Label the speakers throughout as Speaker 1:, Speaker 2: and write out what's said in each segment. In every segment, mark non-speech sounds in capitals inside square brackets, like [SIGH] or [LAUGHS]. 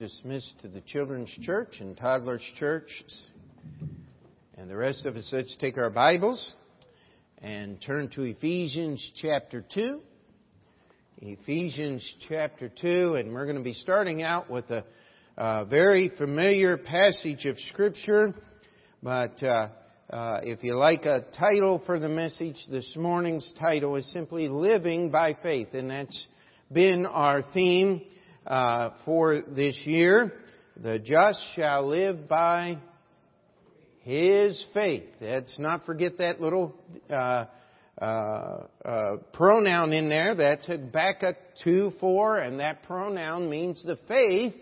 Speaker 1: dismissed to the children's church and toddlers church. And the rest of us, let's take our Bibles and turn to Ephesians chapter 2. Ephesians chapter 2, and we're going to be starting out with a, a very familiar passage of Scripture. But uh, uh, if you like a title for the message, this morning's title is simply Living by Faith, and that's been our theme uh, for this year. The just shall live by his faith. Let's not forget that little uh, uh, uh pronoun in there. That's Habakkuk 2 4, and that pronoun means the faith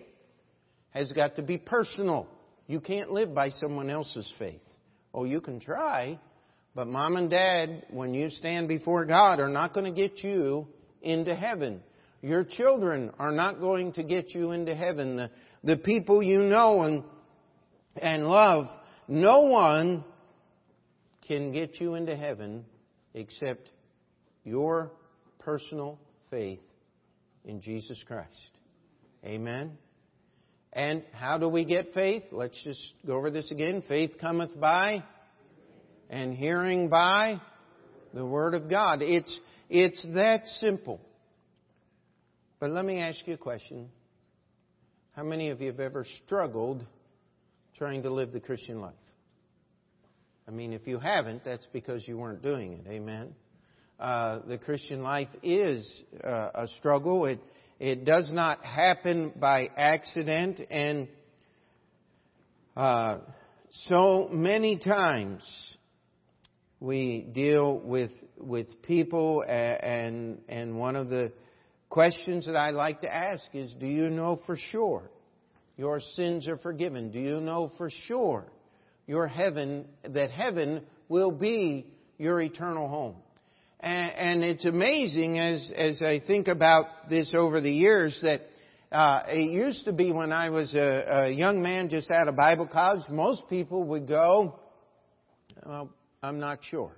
Speaker 1: has got to be personal. You can't live by someone else's faith. Oh, you can try, but mom and dad, when you stand before God, are not going to get you into heaven. Your children are not going to get you into heaven. The, the people you know and, and love, no one can get you into heaven except your personal faith in Jesus Christ. Amen. And how do we get faith? Let's just go over this again. Faith cometh by and hearing by the Word of God. It's, it's that simple. But let me ask you a question. How many of you have ever struggled trying to live the Christian life? I mean, if you haven't, that's because you weren't doing it. Amen. Uh, the Christian life is uh, a struggle. It it does not happen by accident, and uh, so many times we deal with with people, and and one of the Questions that I like to ask is Do you know for sure your sins are forgiven? Do you know for sure your heaven, that heaven will be your eternal home? And, and it's amazing as, as I think about this over the years that uh, it used to be when I was a, a young man just out of Bible college, most people would go, well, I'm not sure.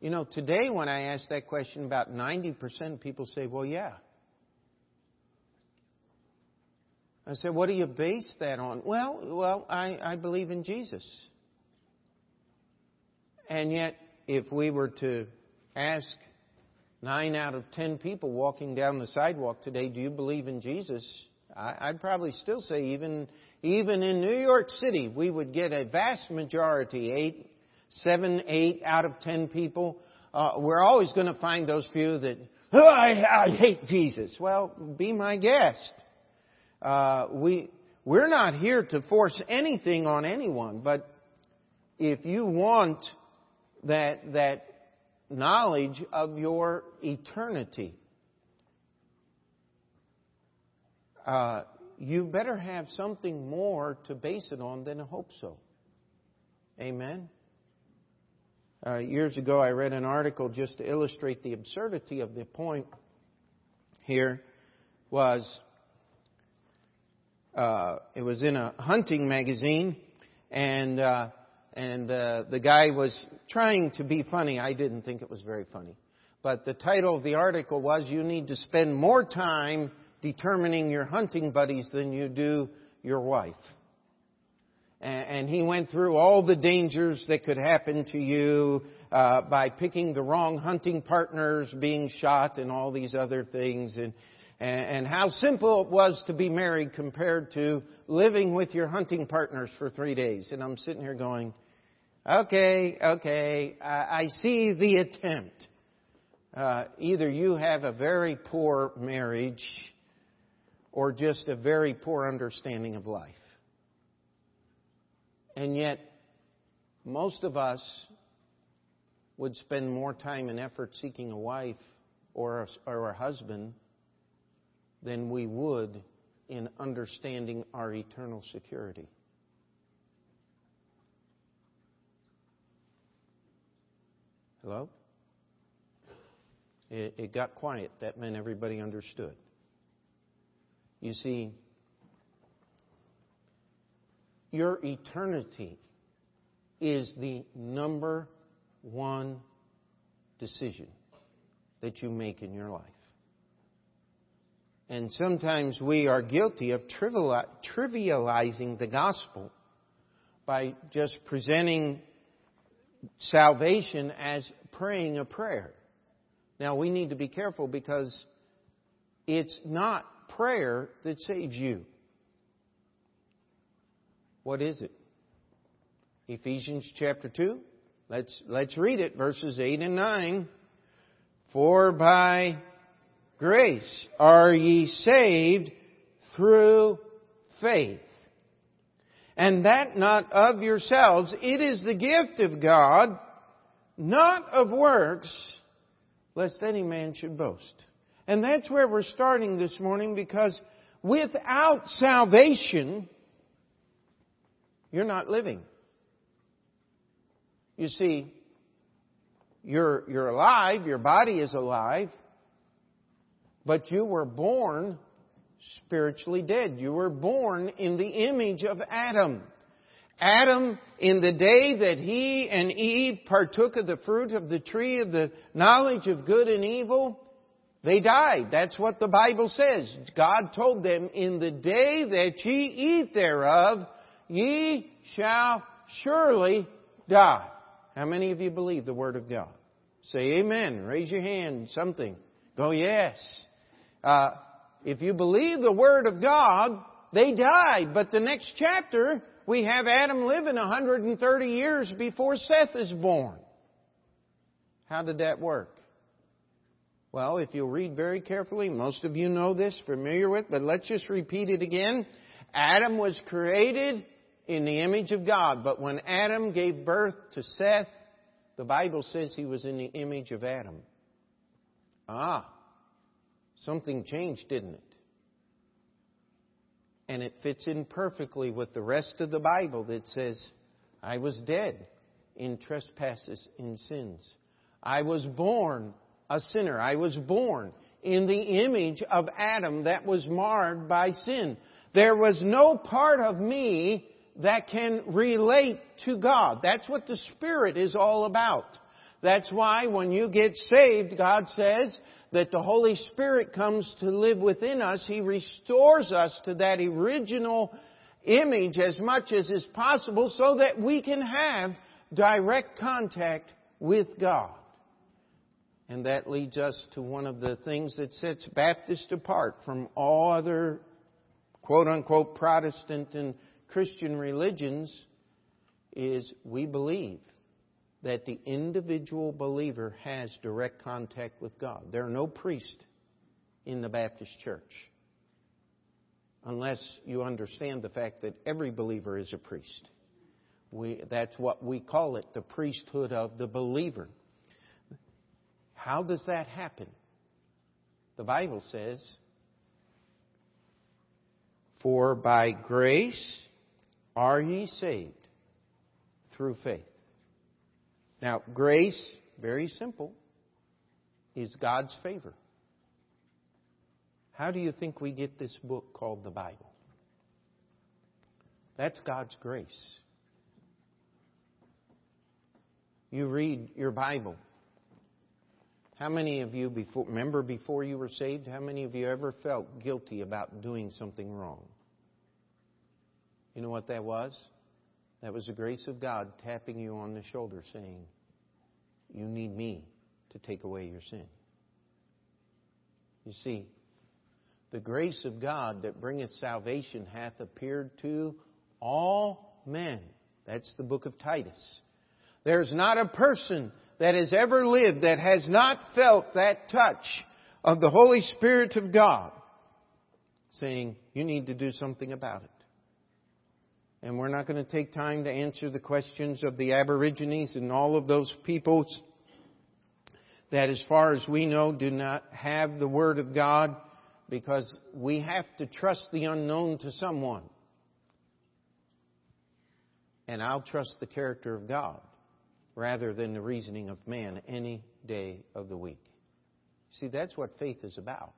Speaker 1: You know, today when I ask that question, about 90% of people say, well, yeah. I said, what do you base that on? Well, well, I, I believe in Jesus. And yet, if we were to ask nine out of ten people walking down the sidewalk today, do you believe in Jesus? I, would probably still say even even in New York City, we would get a vast majority, eight, seven, eight out of ten people, uh, we're always going to find those few that, oh, I, I hate Jesus. Well, be my guest. Uh, we, we're not here to force anything on anyone, but if you want that, that knowledge of your eternity, uh, you better have something more to base it on than a hope so. Amen? Uh, years ago, I read an article just to illustrate the absurdity of the point here. Was uh, it was in a hunting magazine, and uh, and uh, the guy was trying to be funny. I didn't think it was very funny, but the title of the article was "You need to spend more time determining your hunting buddies than you do your wife." And he went through all the dangers that could happen to you uh, by picking the wrong hunting partners, being shot, and all these other things, and, and how simple it was to be married compared to living with your hunting partners for three days. And I'm sitting here going, okay, okay, I, I see the attempt. Uh, either you have a very poor marriage or just a very poor understanding of life. And yet, most of us would spend more time and effort seeking a wife or a, or a husband than we would in understanding our eternal security. Hello? It, it, got quiet. That meant everybody understood. You see, your eternity is the number one decision that you make in your life. And sometimes we are guilty of trivializing the gospel by just presenting salvation as praying a prayer. Now we need to be careful because it's not prayer that saves you. What is it? Ephesians chapter 2. Let's, let's read it, verses 8 and 9. For by grace are ye saved through faith. And that not of yourselves. It is the gift of God, not of works, lest any man should boast. And that's where we're starting this morning because without salvation, you're not living. You see, you're, you're alive, your body is alive, but you were born spiritually dead. You were born in the image of Adam. Adam, in the day that he and Eve partook of the fruit of the tree of the knowledge of good and evil, they died. That's what the Bible says. God told them, in the day that ye eat thereof, ye shall surely die. How many of you believe the Word of God? Say amen. Raise your hand. Something. Go yes. Uh, if you believe the Word of God, they died. But the next chapter, we have Adam living 130 years before Seth is born. How did that work? Well, if you'll read very carefully, most of you know this, familiar with, but let's just repeat it again. Adam was created in the image of God. But when Adam gave birth to Seth, the Bible says he was in the image of Adam. Ah, something changed, didn't it? And it fits in perfectly with the rest of the Bible that says, I was dead in trespasses and sins. I was born a sinner. I was born in the image of Adam that was marred by sin. There was no part of me that can relate to God. That's what the Spirit is all about. That's why when you get saved, God says that the Holy Spirit comes to live within us. He restores us to that original image as much as is possible so that we can have direct contact with God. And that leads us to one of the things that sets Baptist apart from all other quote unquote Protestant and Christian religions is we believe that the individual believer has direct contact with God. There are no priests in the Baptist church unless you understand the fact that every believer is a priest. We, that's what we call it, the priesthood of the believer. How does that happen? The Bible says, For by grace are ye saved through faith? Now, grace, very simple, is God's favor. How do you think we get this book called the Bible? That's God's grace. You read your Bible. How many of you before remember before you were saved, how many of you ever felt guilty about doing something wrong? You know what that was? That was the grace of God tapping you on the shoulder saying, You need me to take away your sin. You see, the grace of God that bringeth salvation hath appeared to all men. That's the book of Titus. There's not a person that has ever lived that has not felt that touch of the Holy Spirit of God saying, You need to do something about it. And we're not going to take time to answer the questions of the Aborigines and all of those peoples that, as far as we know, do not have the Word of God because we have to trust the unknown to someone. And I'll trust the character of God rather than the reasoning of man any day of the week. See, that's what faith is about.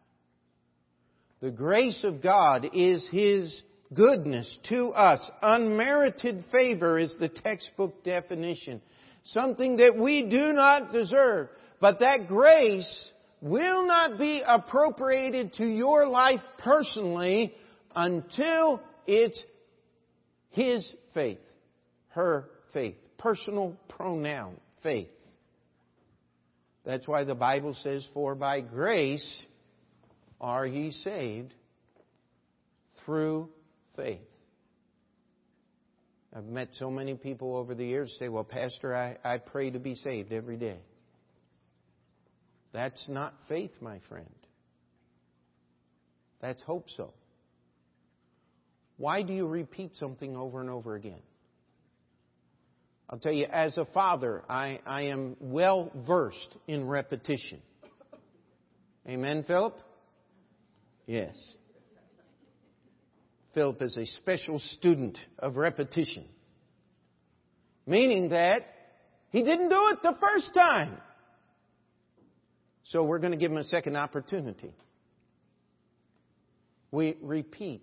Speaker 1: The grace of God is His goodness to us. Unmerited favor is the textbook definition. Something that we do not deserve. But that grace will not be appropriated to your life personally until it's his faith, her faith, personal pronoun faith. That's why the Bible says, For by grace are ye saved through faith. I've met so many people over the years say, Well, Pastor, I, I pray to be saved every day. That's not faith, my friend. That's hope so. Why do you repeat something over and over again? I'll tell you, as a father, I, I am well versed in repetition. Amen, Philip? Yes. Philip is a special student of repetition. Meaning that he didn't do it the first time. So we're going to give him a second opportunity. We repeat.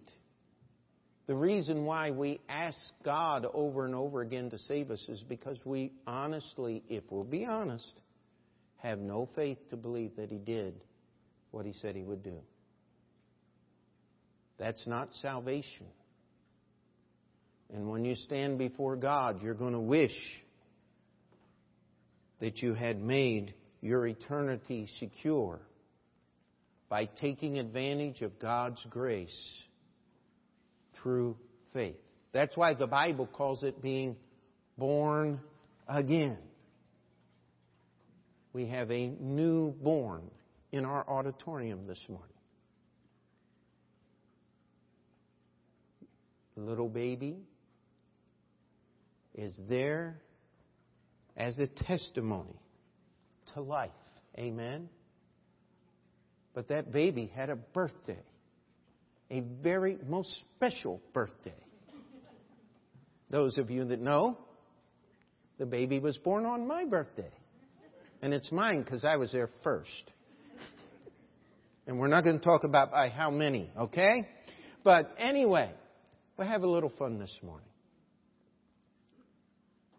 Speaker 1: The reason why we ask God over and over again to save us is because we honestly, if we'll be honest, have no faith to believe that He did what He said He would do. That's not salvation. And when you stand before God, you're going to wish that you had made your eternity secure by taking advantage of God's grace through faith. That's why the Bible calls it being born again. We have a newborn in our auditorium this morning. Little baby is there as a testimony to life. Amen? But that baby had a birthday, a very most special birthday. Those of you that know, the baby was born on my birthday. And it's mine because I was there first. And we're not going to talk about by how many, okay? But anyway, we'll have a little fun this morning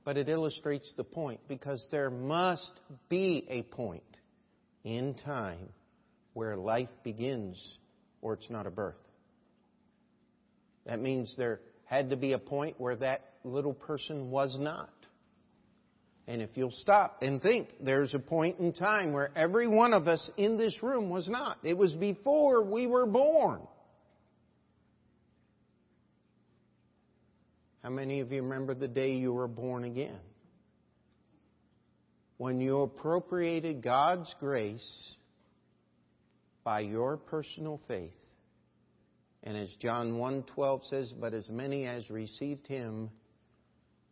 Speaker 1: but it illustrates the point because there must be a point in time where life begins or it's not a birth. That means there had to be a point where that little person was not. And if you'll stop and think, there's a point in time where every one of us in this room was not. It was before we were born. How many of you remember the day you were born again? When you appropriated God's grace by your personal faith. And as John 1:12 says, but as many as received him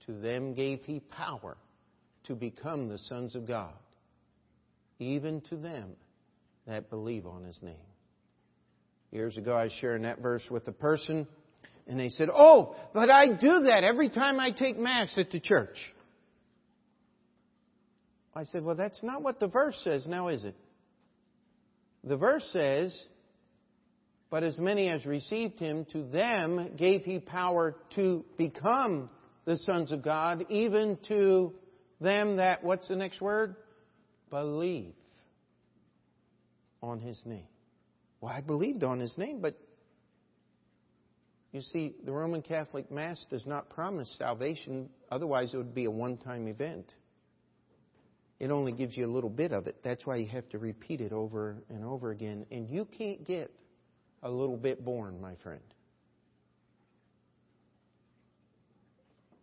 Speaker 1: to them gave he power to become the sons of God, even to them that believe on his name. Years ago I was sharing that verse with a person and they said, Oh, but I do that every time I take Mass at the church. I said, Well, that's not what the verse says now, is it? The verse says, But as many as received him, to them gave he power to become the sons of God, even to them that, what's the next word? Believe on his name. Well, I believed on his name, but you see, the Roman Catholic Mass does not promise salvation, otherwise, it would be a one time event. It only gives you a little bit of it. That's why you have to repeat it over and over again. And you can't get a little bit born, my friend.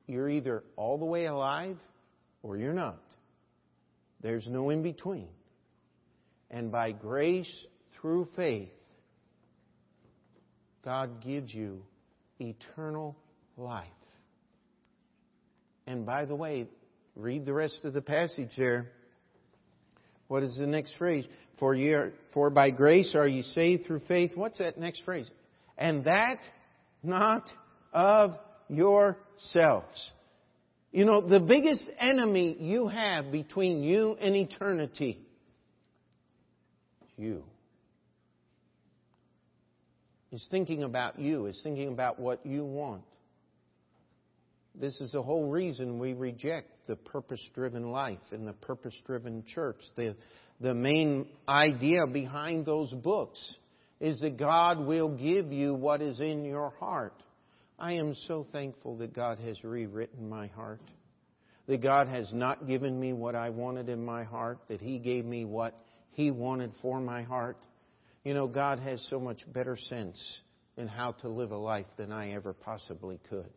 Speaker 1: You're either all the way alive or you're not. There's no in between. And by grace through faith, God gives you eternal life. And by the way, read the rest of the passage there. What is the next phrase? For, ye for by grace are ye saved through faith. What's that next phrase? And that not of yourselves. You know, the biggest enemy you have between you and eternity you is thinking about you, is thinking about what you want. This is the whole reason we reject the purpose driven life and the purpose driven church, the, the main idea behind those books is that God will give you what is in your heart. I am so thankful that God has rewritten my heart. That God has not given me what I wanted in my heart, that He gave me what He wanted for my heart. You know, God has so much better sense in how to live a life than I ever possibly could.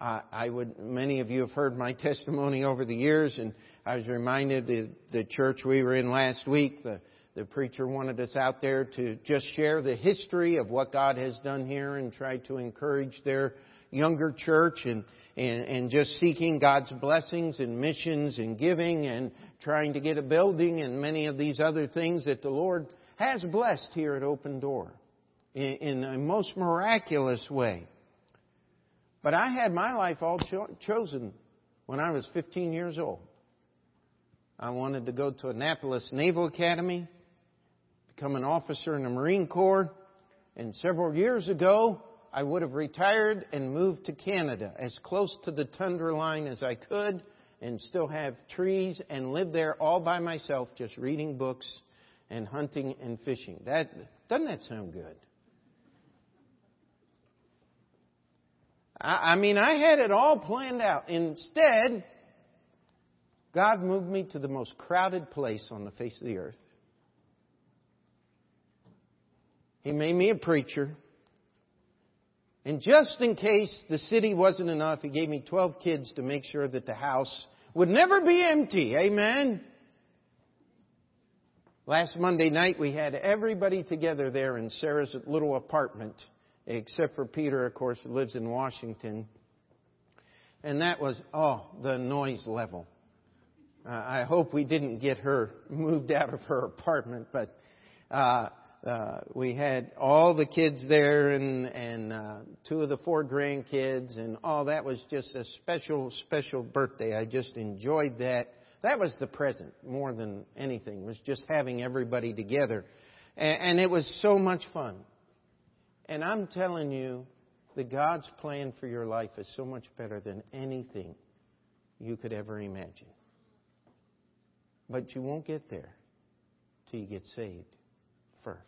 Speaker 1: I, I would, many of you have heard my [LAUGHS] testimony over the years, and I was reminded that the church we were in last week, the, the preacher wanted us out there to just share the history of what God has done here and try to encourage their younger church and, and, and just seeking God's blessings and missions and giving and trying to get a building and many of these other things that the Lord has blessed here at Open Door in, a most miraculous way. But I had my life all cho- chosen when I was 15 years old. I wanted to go to Annapolis Naval Academy, become an officer in the Marine Corps, and several years ago, I would have retired and moved to Canada as close to the tundra line as I could and still have trees and live there all by myself just reading books and hunting and fishing. That doesn't that sound good? I, I mean, I had it all planned out. Instead, God moved me to the most crowded place on the face of the earth. He made me a preacher. And just in case the city wasn't enough, He gave me 12 kids to make sure that the house would never be empty. Amen. Last Monday night, we had everybody together there in Sarah's little apartment except for Peter, of course, who lives in Washington. And that was, oh, the noise level. Uh, I hope we didn't get her [LAUGHS] moved out of her apartment, but uh, uh, we had all the kids there and, and uh, two of the four grandkids, and all that was just a special, special birthday. I just enjoyed that. That was the present more than anything, was just having everybody together. And, it was so much fun. And I'm telling you that God's plan for your life is so much better than anything you could ever imagine. But you won't get there till you get saved first.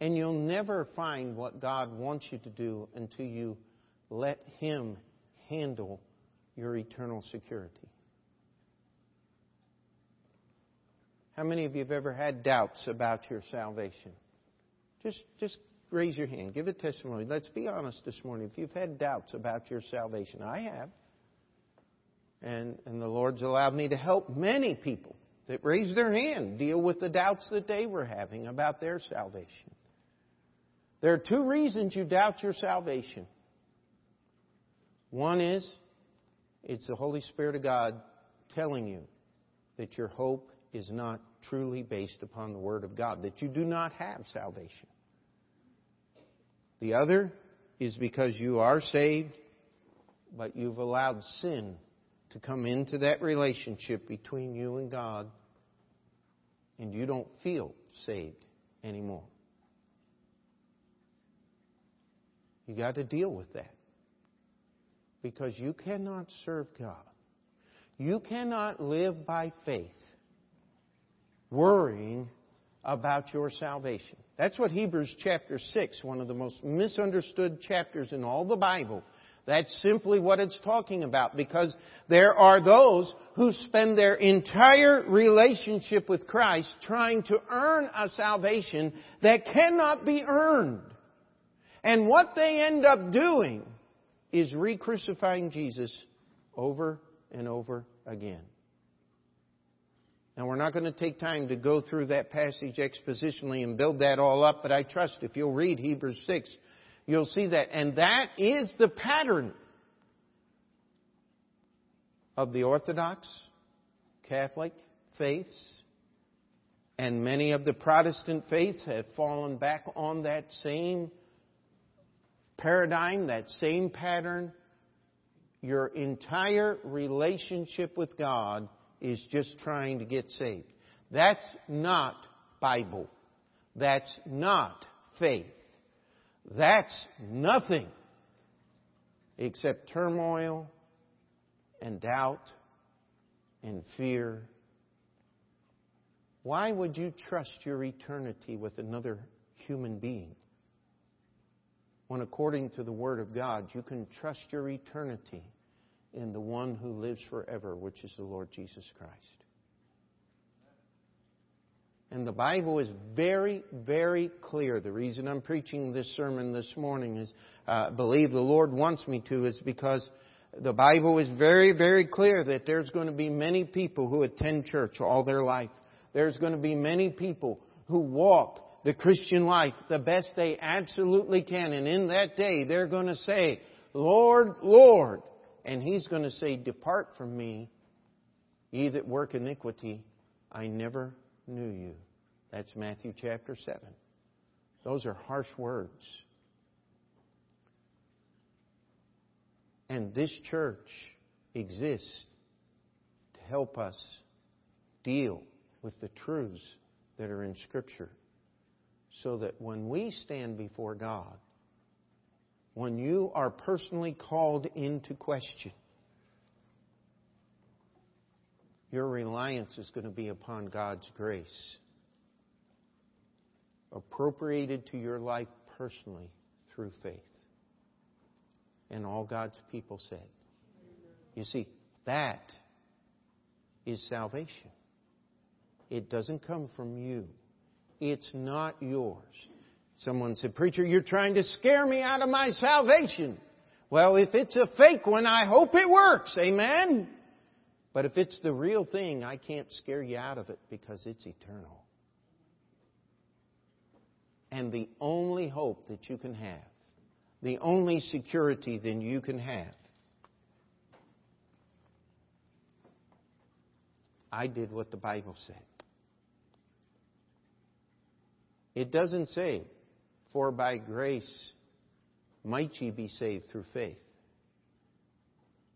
Speaker 1: And you'll never find what God wants you to do until you let Him handle your eternal security. How many of you have ever had doubts about your salvation? Just, just raise your hand. Give a testimony. Let's be honest this morning. If you've had doubts about your salvation, I have. And, and the Lord's allowed me to help many people that raised their hand deal with the doubts that they were having about their salvation. There are two reasons you doubt your salvation. One is it's the Holy Spirit of God telling you that your hope is not truly based upon the Word of God, that you do not have salvation. The other is because you are saved, but you've allowed sin to come into that relationship between you and God, and you don't feel saved anymore. You got to deal with that. Because you cannot serve God. You cannot live by faith worrying about your salvation. That's what Hebrews chapter 6, one of the most misunderstood chapters in all the Bible. That's simply what it's talking about because there are those who spend their entire relationship with Christ trying to earn a salvation that cannot be earned. And what they end up doing is re-crucifying Jesus over and over again. Now, we're not going to take time to go through that passage expositionally and build that all up, but I trust if you'll read Hebrews 6, you'll see that. And that is the pattern of the Orthodox, Catholic faiths, and many of the Protestant faiths have fallen back on that same paradigm, that same pattern. Your entire relationship with God is just trying to get saved. That's not Bible. That's not faith. That's nothing except turmoil and doubt and fear Why would you trust your eternity with another human being? When, according to the Word of God, you can trust your eternity in the one who lives forever, which is the Lord Jesus Christ. And the Bible is very, very clear. The reason I'm preaching this sermon this morning is, uh, believe the Lord wants me to, is because the Bible is very, very clear that there's going to be many people who attend church all their life. There's going to be many people who walk the Christian life the best they absolutely can. And in that day, they're going to say, Lord, Lord. And He's going to say, Depart from me, ye that work iniquity. I never knew you. That's Matthew chapter 7. Those are harsh words. And this church exists to help us deal with the truths that are in Scripture so that when we stand before God, when you are personally called into question, your reliance is going to be upon God's grace, appropriated to your life personally through faith. And all God's people said. You see, that is salvation. It doesn't come from you. It's not yours. Someone said, Preacher, you're trying to scare me out of my salvation. Well, if it's a fake one, I hope it works. Amen? But if it's the real thing, I can't scare you out of it because it's eternal. And the only hope that you can have, the only security that you can have, I did what the Bible said. It doesn't say, for by grace might ye be saved through faith.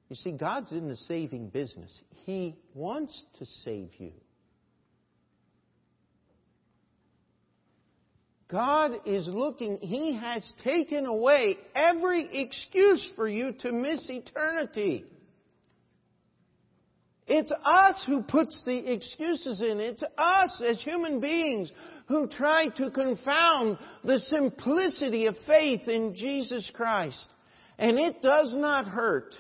Speaker 1: You see, God's in the saving business. He wants to save you. God is looking, He has taken away every excuse for you to miss eternity. It's us who puts the excuses in. It's us as human beings who try to confound the simplicity of faith in Jesus Christ. And it does not hurt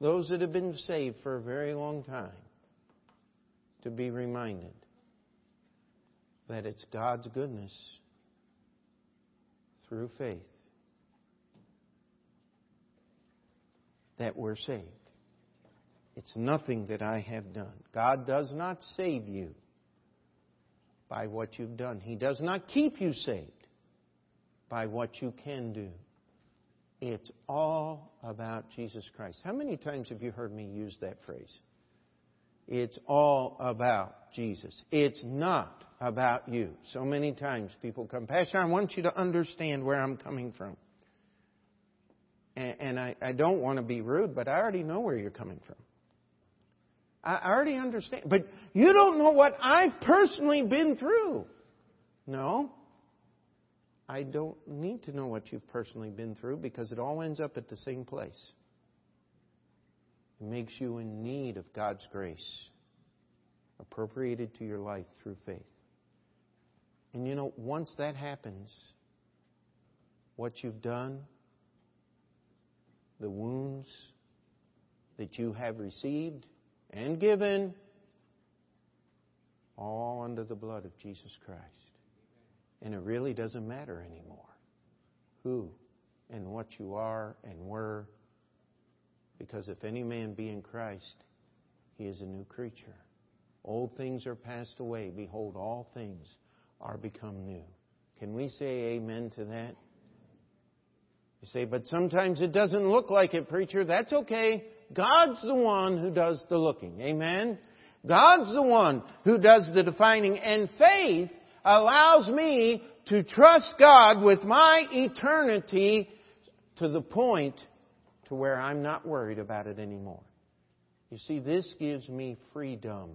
Speaker 1: those that have been saved for a very long time to be reminded that it's God's goodness through faith that we're saved. It's nothing that I have done. God does not save you by what you've done. He does not keep you saved by what you can do. It's all about Jesus Christ. How many times have you heard me use that phrase? It's all about Jesus. It's not about you. So many times people come, Pastor, I want you to understand where I'm coming from. And, and I, I don't want to be rude, but I already know where you're coming from. I already understand. But you don't know what I've personally been through. No. I don't need to know what you've personally been through because it all ends up at the same place. It makes you in need of God's grace appropriated to your life through faith. And you know, once that happens, what you've done, the wounds that you have received and given, all under the blood of Jesus Christ. And it really doesn't matter anymore who and what you are and were, because if any man be in Christ, he is a new creature. Old things are passed away. Behold, all things are become new. Can we say amen to that? You say, but sometimes it doesn't look like it, preacher. That's okay. God's the one who does the looking. Amen? God's the one who does the defining. And faith allows me to trust God with my eternity to the point to where I'm not worried about it anymore. You see, this gives me freedom.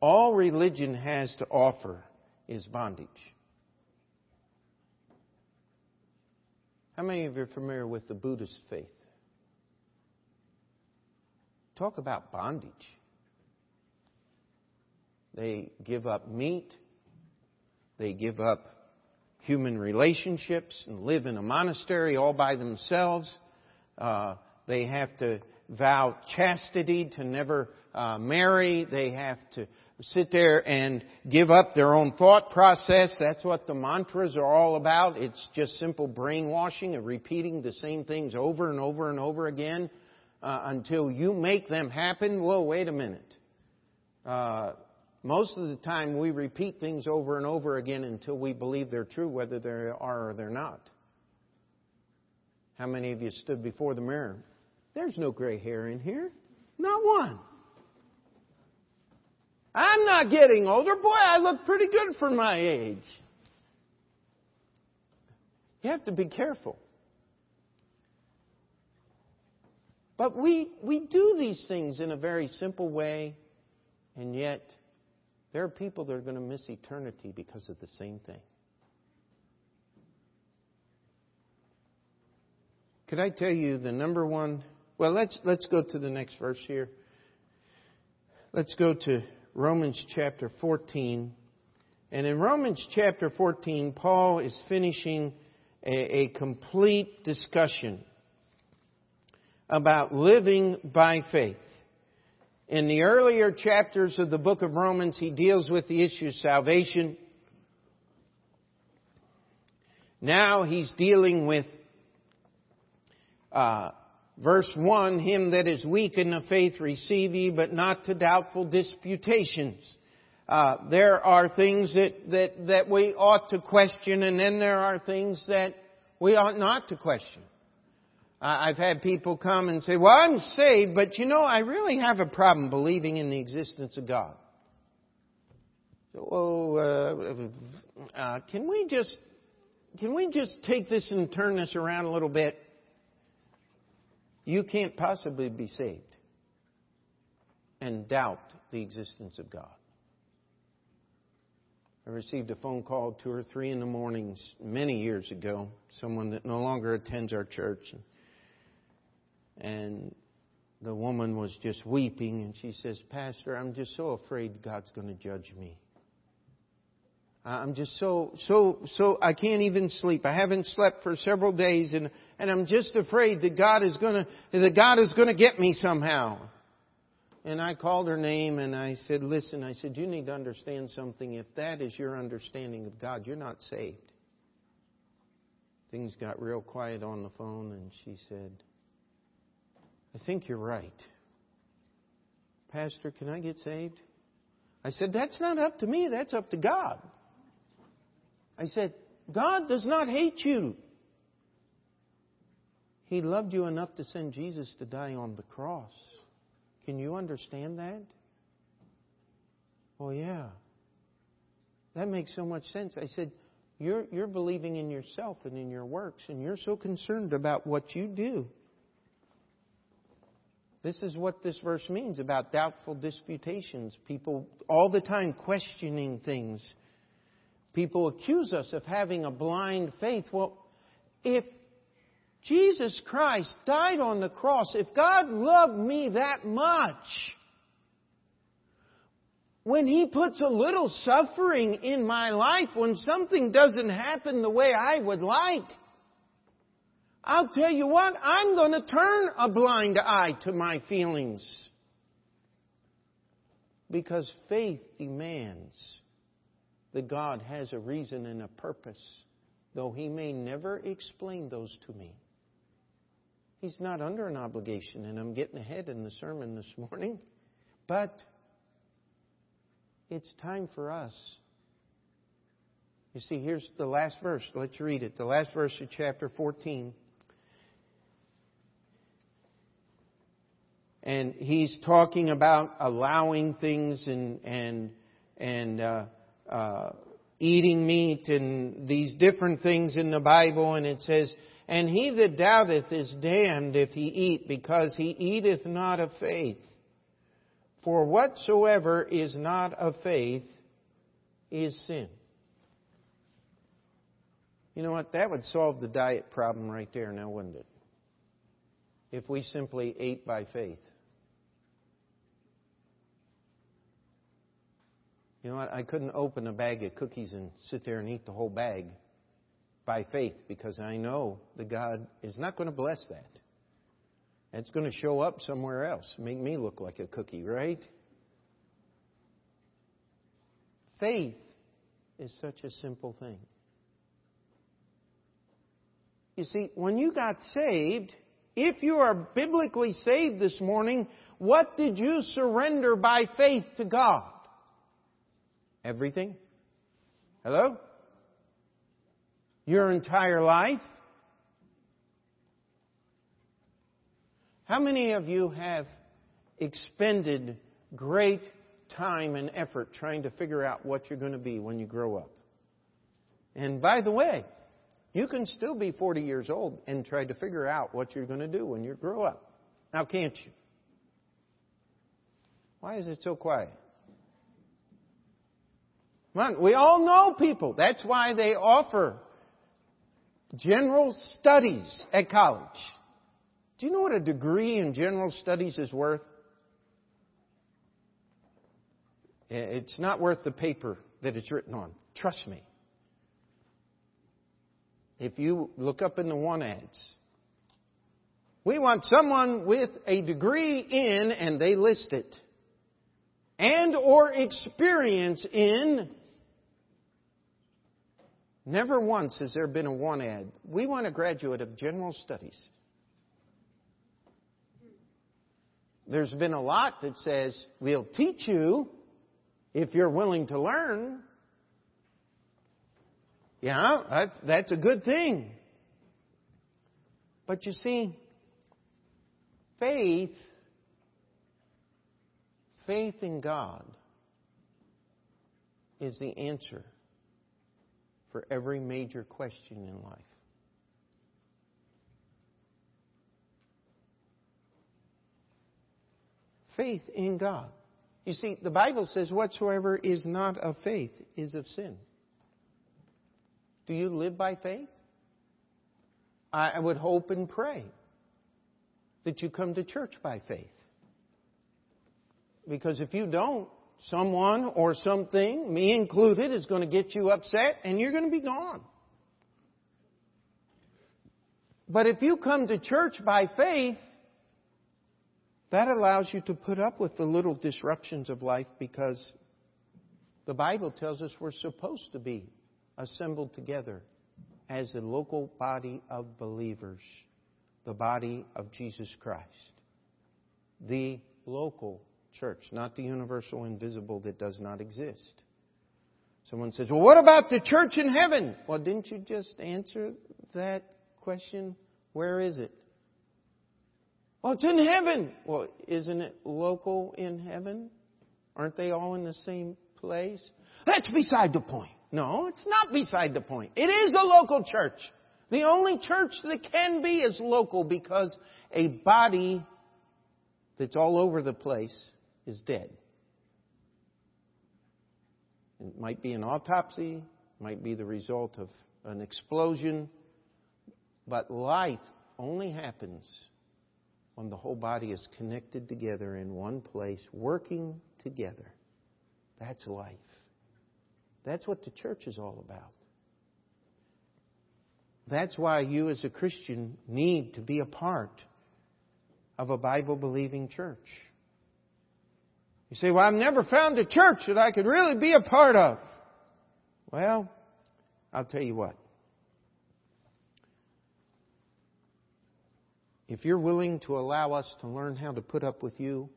Speaker 1: All religion has to offer is bondage. How many of you are familiar with the Buddhist faith? Talk about bondage. They give up meat. They give up human relationships and live in a monastery all by themselves. Uh, they have to vow chastity to never uh, marry. They have to sit there and give up their own thought process. That's what the mantras are all about. It's just simple brainwashing and repeating the same things over and over and over again uh, until you make them happen. Well, wait a minute. Uh, most of the time we repeat things over and over again until we believe they're true, whether they are or they're not. How many of you stood before the mirror? There's no gray hair in here. Not one. I'm not getting older. Boy, I look pretty good for my age. You have to be careful. But we, we do these things in a very simple way, and yet there are people that are going to miss eternity because of the same thing. Could I tell you the number one? Well, let's, let's go to the next verse here. Let's go to Romans chapter 14. And in Romans chapter 14, Paul is finishing a, a complete discussion about living by faith. In the earlier chapters of the book of Romans, he deals with the issue of salvation. Now he's dealing with uh, verse 1 Him that is weak in the faith receive ye, but not to doubtful disputations. Uh, there are things that, that, that we ought to question, and then there are things that we ought not to question. I've had people come and say, well, I'm saved, but you know, I really have a problem believing in the existence of God. So, oh, uh, uh, can we just, can we just take this and turn this around a little bit? You can't possibly be saved and doubt the existence of God. I received a phone call two or three in the mornings many years ago, someone that no longer attends our church. And the woman was just weeping, and she says, Pastor, I'm just so afraid God's going to judge me. Uh, I'm just so, so, so, I can't even sleep. I haven't slept for several days and, and I'm just afraid that God is gonna, that God is gonna get me somehow. And I called her name and I said, listen, I said, you need to understand something. If that is your understanding of God, you're not saved. Things got real quiet on the phone and she said, I think you're right. Pastor, can I get saved? I said, that's not up to me, that's up to God. I said, God does not hate you. He loved you enough to send Jesus to die on the cross. Can you understand that? Oh, yeah. That makes so much sense. I said, you're, you're believing in yourself and in your works, and you're so concerned about what you do. This is what this verse means about doubtful disputations. People all the time questioning things People accuse us of having a blind faith. Well, if Jesus Christ died on the cross, if God loved me that much, when He puts a little suffering in my life, when something doesn't happen the way I would like, I'll tell you what, I'm going to turn a blind eye to my feelings. Because faith demands that God has a reason and a purpose, though He may never explain those to me. He's not under an obligation, and I'm getting ahead in the sermon this morning, but it's time for us. You see, here's the last verse. Let's read it. The last verse of chapter 14. And he's talking about allowing things and and and uh, uh, eating meat and these different things in the Bible, and it says, And he that doubteth is damned if he eat, because he eateth not of faith. For whatsoever is not of faith is sin. You know what? That would solve the diet problem right there now, wouldn't it? If we simply ate by faith. You know what? I couldn't open a bag of cookies and sit there and eat the whole bag by faith because I know that God is not going to bless that. It's going to show up somewhere else, make me look like a cookie, right? Faith is such a simple thing. You see, when you got saved, if you are biblically saved this morning, what did you surrender by faith to God? Everything? Hello? Your entire life? How many of you have expended great time and effort trying to figure out what you're going to be when you grow up? And by the way, you can still be 40 years old and try to figure out what you're going to do when you grow up. Now, can't you? Why is it so quiet? We all know people. That's why they offer general studies at college. Do you know what a degree in general studies is worth? It's not worth the paper that it's written on. Trust me. If you look up in the one ads, we want someone with a degree in, and they list it, and or experience in Never once has there been a one ad. We want a graduate of general studies. There's been a lot that says, we'll teach you if you're willing to learn. Yeah, that's, that's a good thing. But you see, faith, faith in God is the answer for every major question in life. Faith in God. You see, the Bible says, whatsoever is not of faith is of sin. Do you live by faith? I would hope and pray that you come to church by faith. Because if you don't, someone or something, me included, is going to get you upset and you're going to be gone. But if you come to church by faith, that allows you to put up with the little disruptions of life because the Bible tells us we're supposed to be assembled together as a local body of believers, the body of Jesus Christ, the local church, not the universal invisible that does not exist. Someone says, Well, what about the church in heaven? Well, didn't you just answer that question? Where is it? Well, it's in heaven. Well, isn't it local in heaven? Aren't they all in the same place? That's beside the point. No, it's not beside the point. It is a local church. The only church that can be is local because a body that's all over the place is dead. It might be an autopsy, might be the result of an explosion, but life only happens when the whole body is connected together in one place, working together. That's life. That's what the church is all about. That's why you, as a Christian, need to be a part of a Bible believing church. You say, well, I've never found a church that I could really be a part of. Well, I'll tell you what. If you're willing to allow us to learn how to put up with you,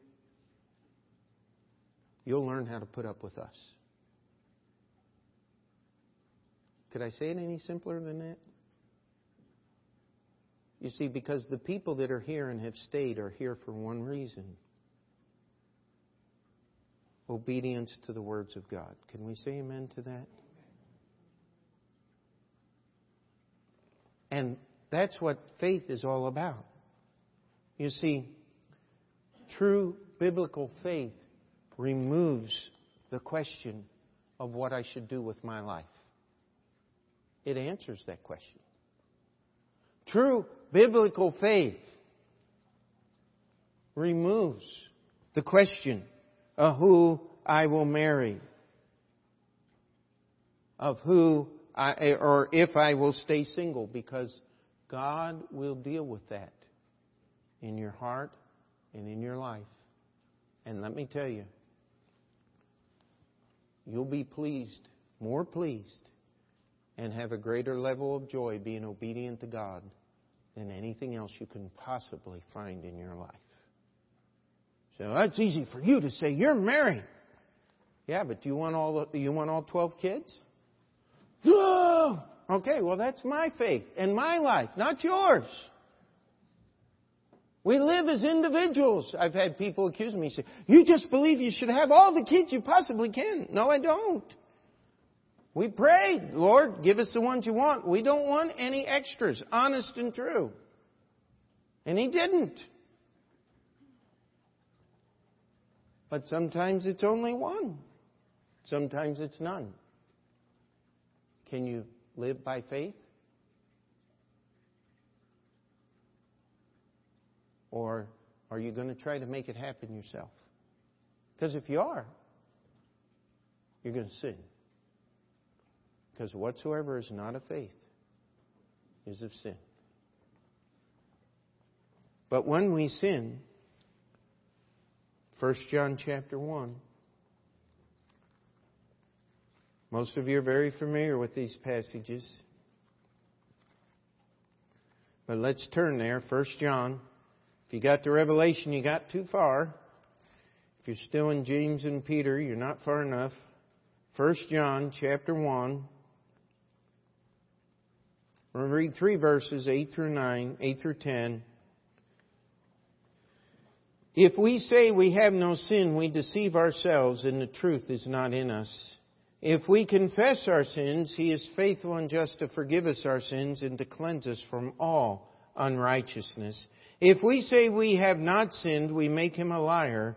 Speaker 1: you'll learn how to put up with us. Could I say it any simpler than that? You see, because the people that are here and have stayed are here for one reason obedience to the words of God. Can we say amen to that? And that's what faith is all about. You see, true biblical faith removes the question of what I should do with my life. It answers that question. True biblical faith removes the question uh, who I will marry. of who I, or if I will stay single because God will deal with that in your heart and in your life. And let me tell you, you'll be pleased, more pleased, and have a greater level of joy being obedient to God than anything else you can possibly find in your life. So that's easy for you to say. You're married. Yeah, but do you want all the, you want all twelve kids? No. [GASPS] Okay, well that's my faith and my life, not yours. We live as individuals. I've had people accuse me say, "You just believe you should have all the kids you possibly can." No, I don't. We prayed, Lord, give us the ones you want. We don't want any extras, honest and true. And He didn't. But sometimes it's only one. Sometimes it's none. Can you live by faith? Or are you going to try to make it happen yourself? Because if you are, you're going to sin. Because whatsoever is not of faith is of sin. But when we sin, 1 John chapter 1, most of you are very familiar with these passages. But let's turn there. 1 John. If you got to Revelation, you got too far. If you're still in James and Peter, you're not far enough. 1 John chapter 1. We're going to read three verses, 8 through 9, 8 through 10. If we say we have no sin, we deceive ourselves and the truth is not in us. If we confess our sins, He is faithful and just to forgive us our sins and to cleanse us from all unrighteousness. If we say we have not sinned, we make Him a liar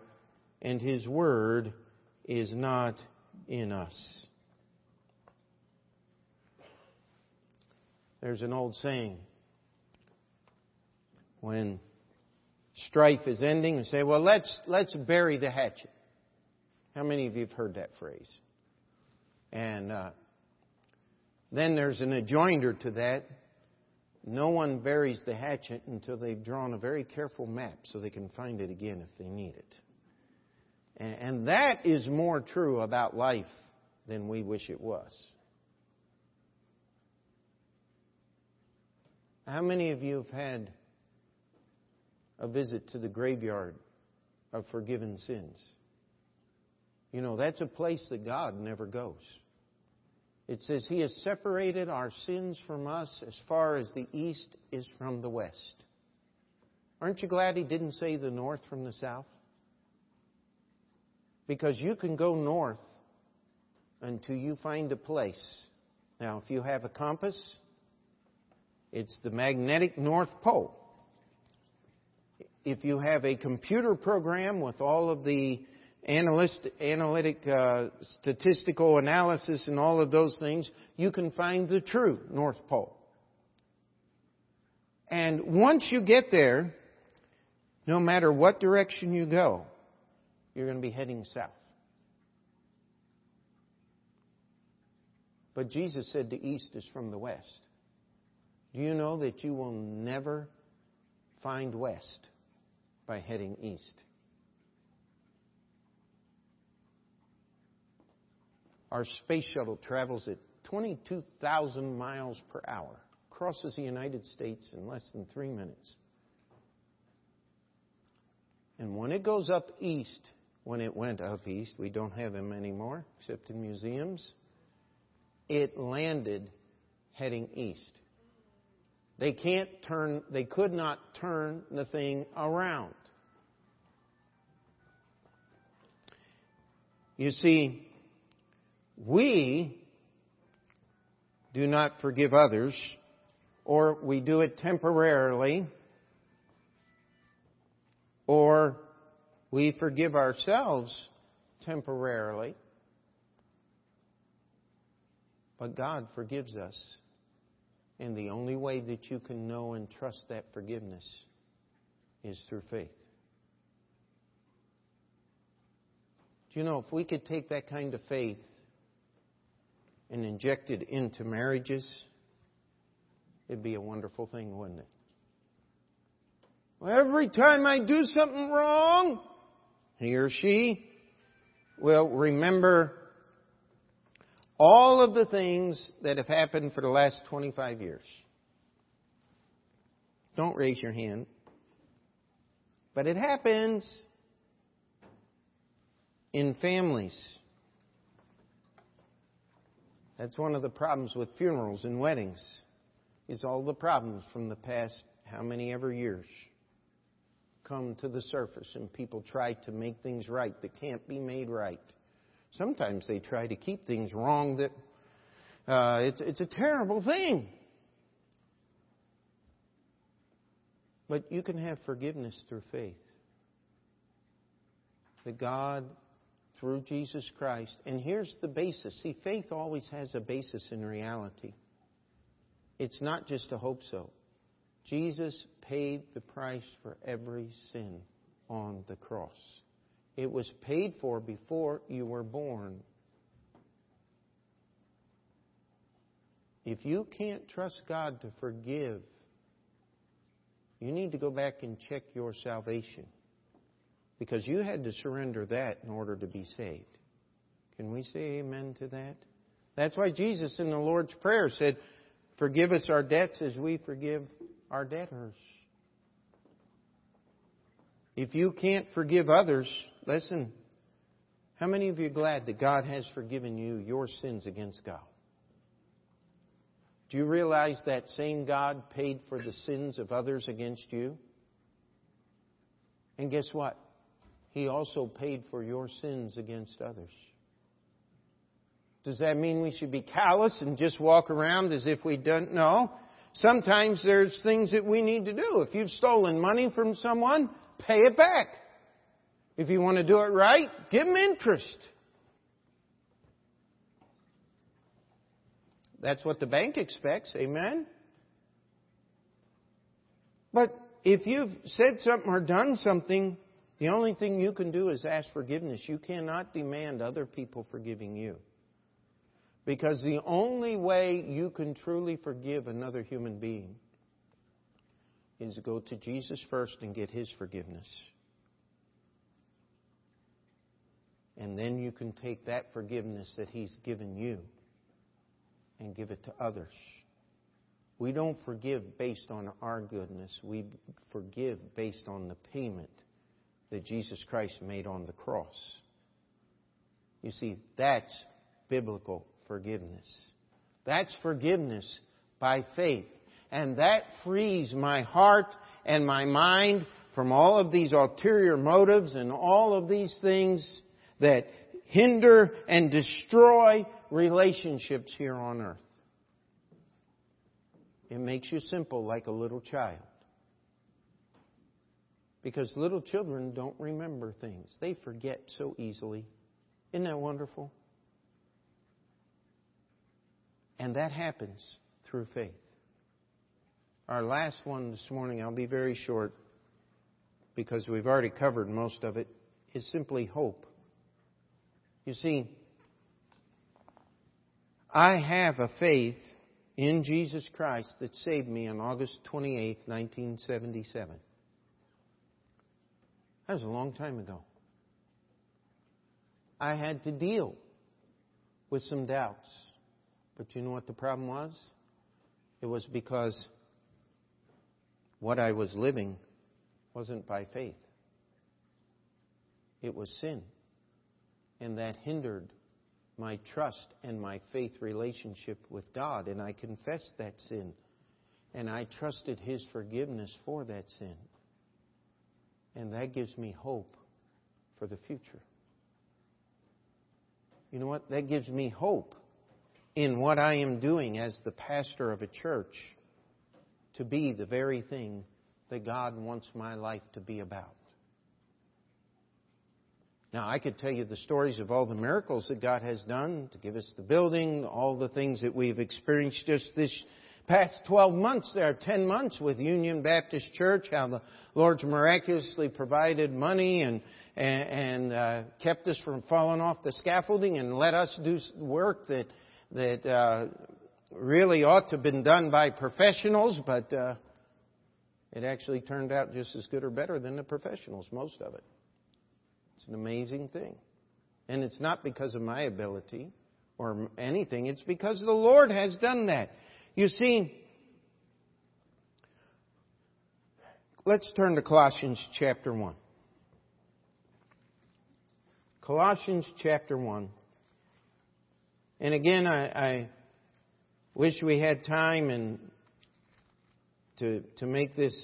Speaker 1: and His word is not in us. There's an old saying. When strife is ending, and say, well, let's, let's bury the hatchet. How many of you have heard that phrase? And uh, then there's an adjoinder to that. No one buries the hatchet until they've drawn a very careful map so they can find it again if they need it. And, and that is more true about life than we wish it was. How many of you have had a visit to the graveyard of forgiven sins? You know, that's a place that God never goes. It says, He has separated our sins from us as far as the east is from the west. Aren't you glad He didn't say the north from the south? Because you can go north until you find a place. Now, if you have a compass, it's the magnetic North Pole. If you have a computer program with all of the analytic, uh, statistical analysis and all of those things, you can find the true North Pole. And once you get there, no matter what direction you go, you're going to be heading south. But Jesus said the east is from the west. Do you know that you will never find west by heading east? Our space shuttle travels at 22,000 miles per hour, crosses the United States in less than three minutes. And when it goes up east, when it went up east, we don't have them anymore except in museums, it landed heading east. They can't turn, they could not turn the thing around. You see, we do not forgive others, or we do it temporarily, or we forgive ourselves temporarily, but God forgives us and the only way that you can know and trust that forgiveness is through faith. Do you know, if we could take that kind of faith and inject it into marriages, it'd be a wonderful thing, wouldn't it? Well, every time I do something wrong, he or she will remember all of the things that have happened for the last 25 years. Don't raise your hand. But it happens in families. That's one of the problems with funerals and weddings. Is all the problems from the past how many ever years come to the surface and people try to make things right that can't be made right. Sometimes they try to keep things wrong that uh, it's, it's a terrible thing. But you can have forgiveness through faith. That God through Jesus Christ. And here's the basis. See, faith always has a basis in reality. It's not just a hope so. Jesus paid the price for every sin on the cross. It was paid for before you were born. If you can't trust God to forgive, you need to go back and check your salvation because you had to surrender that in order to be saved. Can we say amen to that? That's why Jesus in the Lord's Prayer said, Forgive us our debts as we forgive our debtors. If you can't forgive others, listen, how many of you are glad that God has forgiven you your sins against God? Do you realize that same God paid for the sins of others against you? And guess what? He also paid for your sins against others. Does that mean we should be callous and just walk around as if we don't know? Sometimes there's things that we need to do. If you've stolen money from someone, pay it back. If you want to do it right, give them interest. That's what the bank expects. Amen? But if you've said something or done something the only thing you can do is ask forgiveness. You cannot demand other people forgiving you. Because the only way you can truly forgive another human being is to go to Jesus first and get His forgiveness. And then you can take that forgiveness that He's given you and give it to others. We don't forgive based on our goodness. We forgive based on the payment that Jesus Christ made on the cross. You see, that's biblical forgiveness. That's forgiveness by faith. And that frees my heart and my mind from all of these ulterior motives and all of these things that hinder and destroy relationships here on earth. It makes you simple like a little child. Because little children don't remember things, they forget so easily. Isn't that wonderful? And that happens through faith. Our last one this morning, I'll be very short because we've already covered most of it, is simply hope. You see, I have a faith in Jesus Christ that saved me on August 28, 1977. That was a long time ago. I had to deal with some doubts. But you know what the problem was? It was because what I was living wasn't by faith, it was sin. And that hindered my trust and my faith relationship with God. And I confessed that sin. And I trusted His forgiveness for that sin. And that gives me hope for the future. You know what? That gives me hope in what I am doing as the pastor of a church to be the very thing that God wants my life to be about. Now, I could tell you the stories of all the miracles that God has done to give us the building, all the things that we've experienced just this past 12 months there, 10 months with Union Baptist Church, how the Lord's miraculously provided money and, and, and uh, kept us from falling off the scaffolding and let us do work that, that uh, really ought to have been done by professionals, but uh, it actually turned out just as good or better than the professionals, most of it. It's an amazing thing. And it's not because of my ability or anything, it's because the Lord has done that. You see, let's turn to Colossians chapter 1. Colossians chapter 1. And again, I, I wish we had time and to, to make this,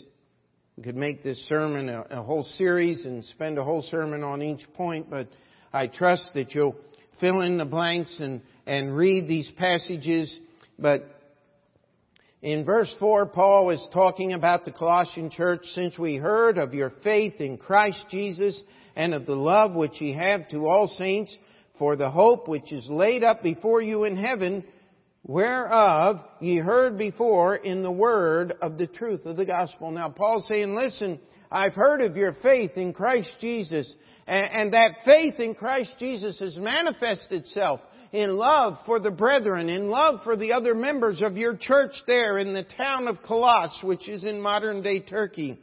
Speaker 1: we could make this sermon a, a whole series and spend a whole sermon on each point, but I trust that you'll fill in the blanks and, and read these passages. But in verse 4, Paul is talking about the Colossian church. Since we heard of your faith in Christ Jesus and of the love which ye have to all saints, for the hope which is laid up before you in heaven, whereof ye heard before in the word of the truth of the gospel. Now Paul's saying, listen, I've heard of your faith in Christ Jesus, and, that faith in Christ Jesus has manifested itself in love for the brethren, in love for the other members of your church there in the town of Colossus, which is in modern day Turkey.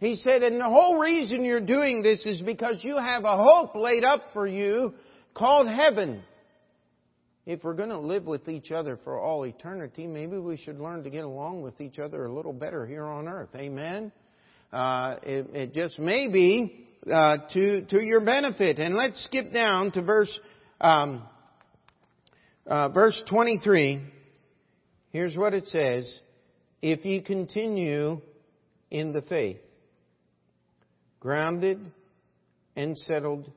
Speaker 1: He said, and the whole reason you're doing this is because you have a hope laid up for you called heaven if we're going to live with each other for all eternity, maybe we should learn to get along with each other a little better here on earth. Amen? Uh, it, it, just may be uh, to, to your benefit. And let's skip down to verse, um, uh, verse 23. Here's what it says. If ye continue in the faith, grounded and settled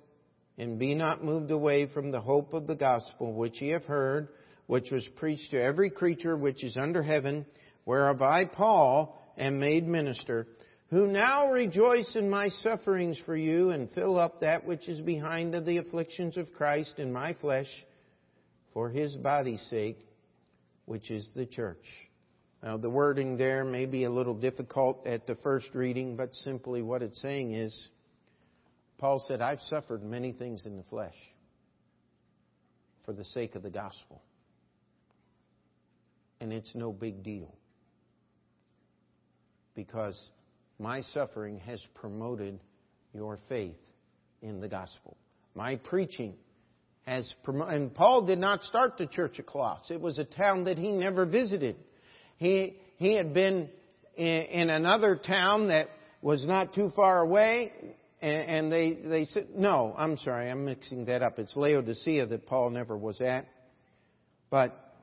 Speaker 1: and be not moved away from the hope of the gospel which ye have heard, which was preached to every creature which is under heaven, whereof I, Paul, am made minister, who now rejoice in my sufferings for you, and fill up that which is behind of the afflictions of Christ in my flesh, for his body's sake, which is the church. Now, the wording there may be a little difficult at the first reading, but simply what it's saying is, Paul said, I've suffered many things in the flesh for the sake of the gospel. And it's no big deal. Because my suffering has promoted your faith in the gospel. My preaching has promoted, and Paul did not start the church of Colossus. It was a town that he never visited. He, he had been in, in another town that was not too far away and, and they, they said, no, I'm sorry, I'm mixing that up. It's Laodicea that Paul never was at. But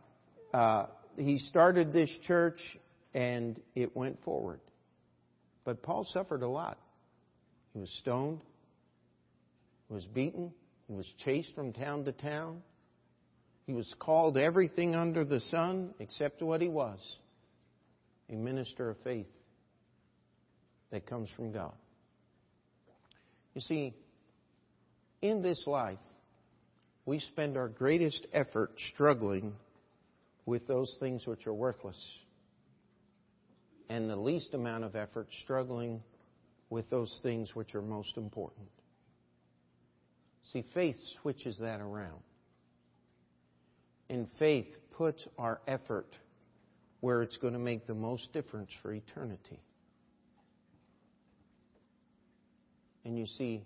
Speaker 1: uh, he started this church and it went forward. But Paul suffered a lot. He was stoned, he was beaten, he was chased from town to town. He was called everything under the sun except what he was a minister of faith that comes from God. You see, in this life, we spend our greatest effort struggling with those things which are worthless, and the least amount of effort struggling with those things which are most important. See, faith switches that around. And faith puts our effort where it's going to make the most difference for eternity. And you see,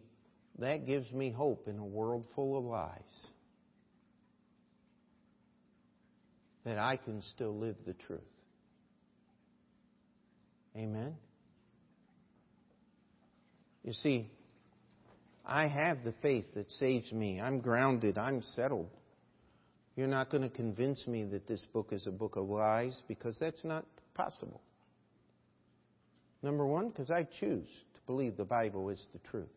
Speaker 1: that gives me hope in a world full of lies. That I can still live the truth. Amen? You see, I have the faith that saves me. I'm grounded. I'm settled. You're not going to convince me that this book is a book of lies because that's not possible. Number one, because I choose believe the Bible is the truth.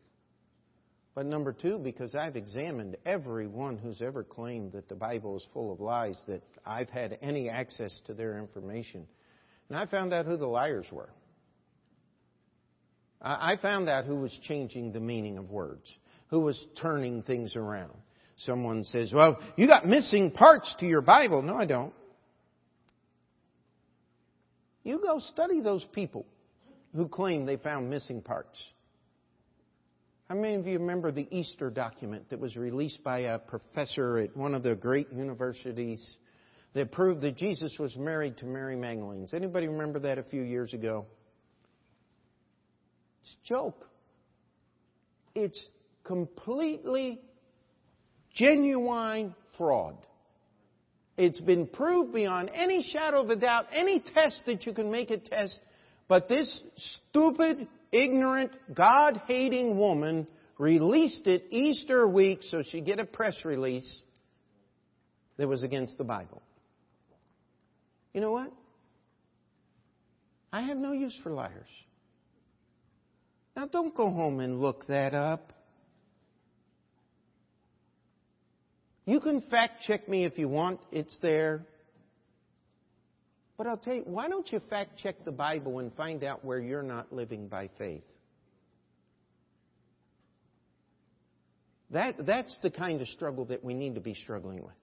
Speaker 1: But number two, because I've examined everyone who's ever claimed that the Bible is full of lies, that I've had any access to their information. And I found out who the liars were. I found out who was changing the meaning of words, who was turning things around. Someone says, Well, you got missing parts to your Bible. No, I don't. You go study those people who claim they found missing parts. How many of you remember the Easter document that was released by a professor at one of the great universities that proved that Jesus was married to Mary Magdalene. Does anybody remember that a few years ago? It's a joke. It's completely genuine fraud. It's been proved beyond any shadow of a doubt, any test that you can make a test. But this stupid, ignorant, God hating woman released it Easter week so she'd get a press release that was against the Bible. You know what? I have no use for liars. Now don't go home and look that up. You can fact check me if you want, it's there. But I'll tell you, why don't you fact check the Bible and find out where you're not living by faith? That, that's the kind of struggle that we need to be struggling with.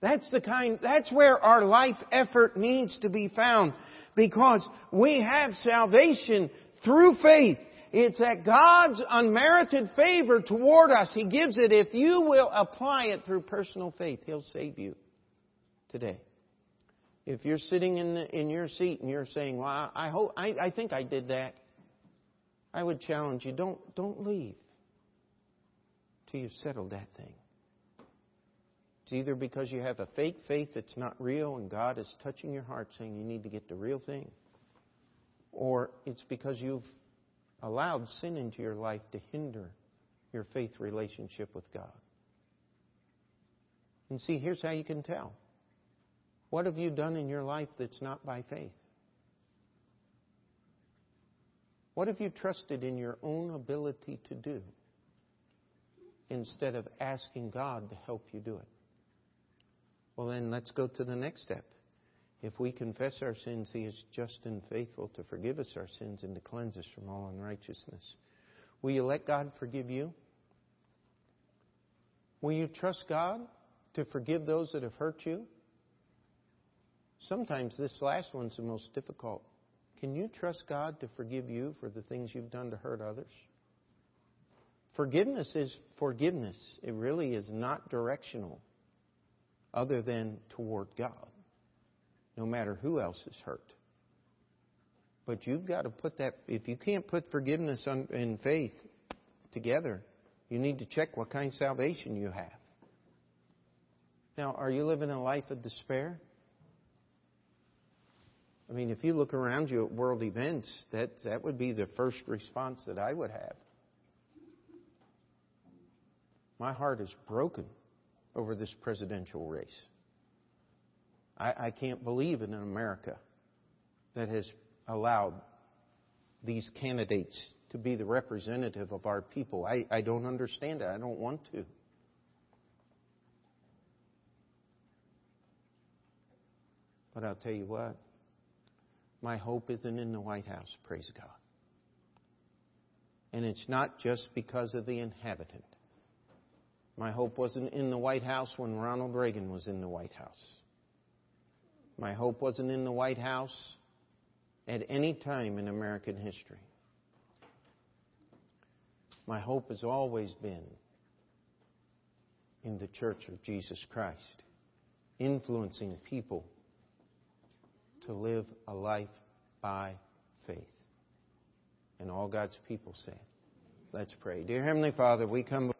Speaker 1: That's the kind, that's where our life effort needs to be found because we have salvation through faith. It's at God's unmerited favor toward us. He gives it if you will apply it through personal faith. He'll save you today. If you're sitting in, the, in your seat and you're saying, "Well, I hope I, I think I did that," I would challenge you: don't don't leave till you've settled that thing. It's either because you have a fake faith that's not real and God is touching your heart saying you need to get the real thing, or it's because you've allowed sin into your life to hinder your faith relationship with God. And see, here's how you can tell. What have you done in your life that's not by faith? What have you trusted in your own ability to do instead of asking God to help you do it? Well, then let's go to the next step. If we confess our sins, He is just and faithful to forgive us our sins and to cleanse us from all unrighteousness. Will you let God forgive you? Will you trust God to forgive those that have hurt you? Sometimes this last one's the most difficult. Can you trust God to forgive you for the things you've done to hurt others? Forgiveness is forgiveness. It really is not directional other than toward God no matter who else is hurt. But you've got to put that, if you can't put forgiveness and faith together, you need to check what kind of salvation you have. Now, are you living a life of despair? I mean, if you look around you at world events, that, that would be the first response that I would have. My heart is broken over this presidential race. I, I can't believe in an America that has allowed these candidates to be the representative of our people. I, I don't understand it. I don't want to. But I'll tell you what, my hope isn't in the White House, praise God. And it's not just because of the inhabitant. My hope wasn't in the White House when Ronald Reagan was in the White House. My hope wasn't in the White House at any time in American history. My hope has always been in the Church of Jesus Christ, influencing people to live a life by faith. And all God's people say, Let's pray. Dear Heavenly Father, we come